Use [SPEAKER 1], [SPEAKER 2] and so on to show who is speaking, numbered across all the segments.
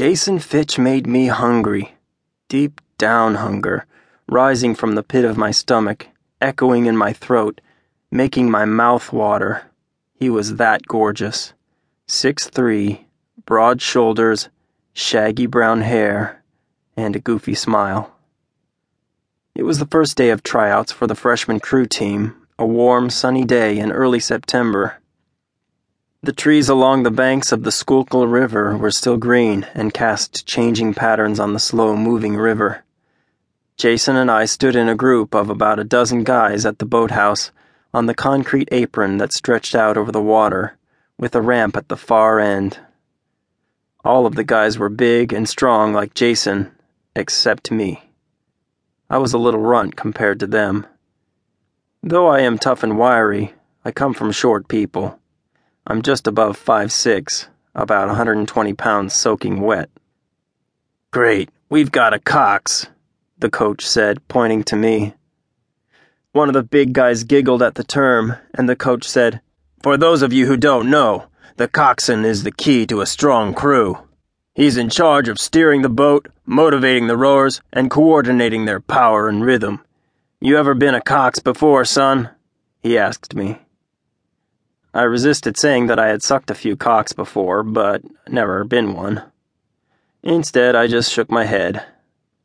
[SPEAKER 1] Jason Fitch made me hungry. Deep down hunger, rising from the pit of my stomach, echoing in my throat, making my mouth water. He was that gorgeous. Six three, broad shoulders, shaggy brown hair, and a goofy smile. It was the first day of tryouts for the freshman crew team, a warm, sunny day in early September. The trees along the banks of the Schuylkill River were still green and cast changing patterns on the slow moving river. Jason and I stood in a group of about a dozen guys at the boathouse on the concrete apron that stretched out over the water, with a ramp at the far end. All of the guys were big and strong like Jason, except me. I was a little runt compared to them. Though I am tough and wiry, I come from short people. I'm just above five six, about 120 pounds soaking wet. Great, we've got a Cox, the coach said, pointing to me. One of the big guys giggled at the term, and the coach said, For those of you who don't know, the coxswain is the key to a strong crew. He's in charge of steering the boat, motivating the rowers, and coordinating their power and rhythm. You ever been a cox before, son? He asked me. I resisted saying that I had sucked a few cocks before, but never been one. Instead, I just shook my head.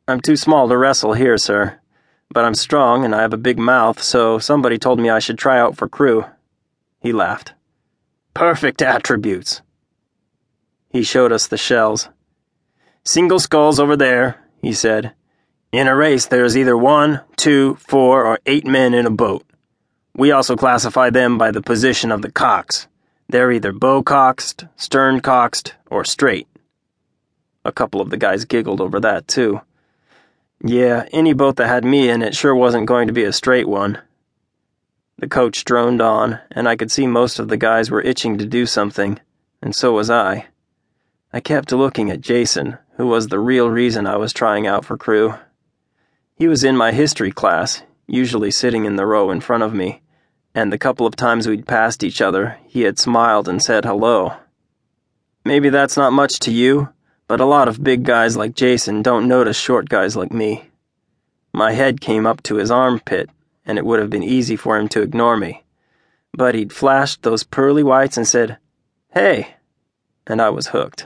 [SPEAKER 1] I'm too small to wrestle here, sir. But I'm strong and I have a big mouth, so somebody told me I should try out for crew. He laughed. Perfect attributes. He showed us the shells. Single sculls over there, he said. In a race, there's either one, two, four, or eight men in a boat. We also classify them by the position of the cocks. They're either bow coxed, stern coxed, or straight. A couple of the guys giggled over that, too. Yeah, any boat that had me in it sure wasn't going to be a straight one. The coach droned on, and I could see most of the guys were itching to do something, and so was I. I kept looking at Jason, who was the real reason I was trying out for crew. He was in my history class, usually sitting in the row in front of me and the couple of times we'd passed each other, he had smiled and said hello. Maybe that's not much to you, but a lot of big guys like Jason don't notice short guys like me. My head came up to his armpit, and it would have been easy for him to ignore me. But he'd flashed those pearly whites and said, Hey! And I was hooked.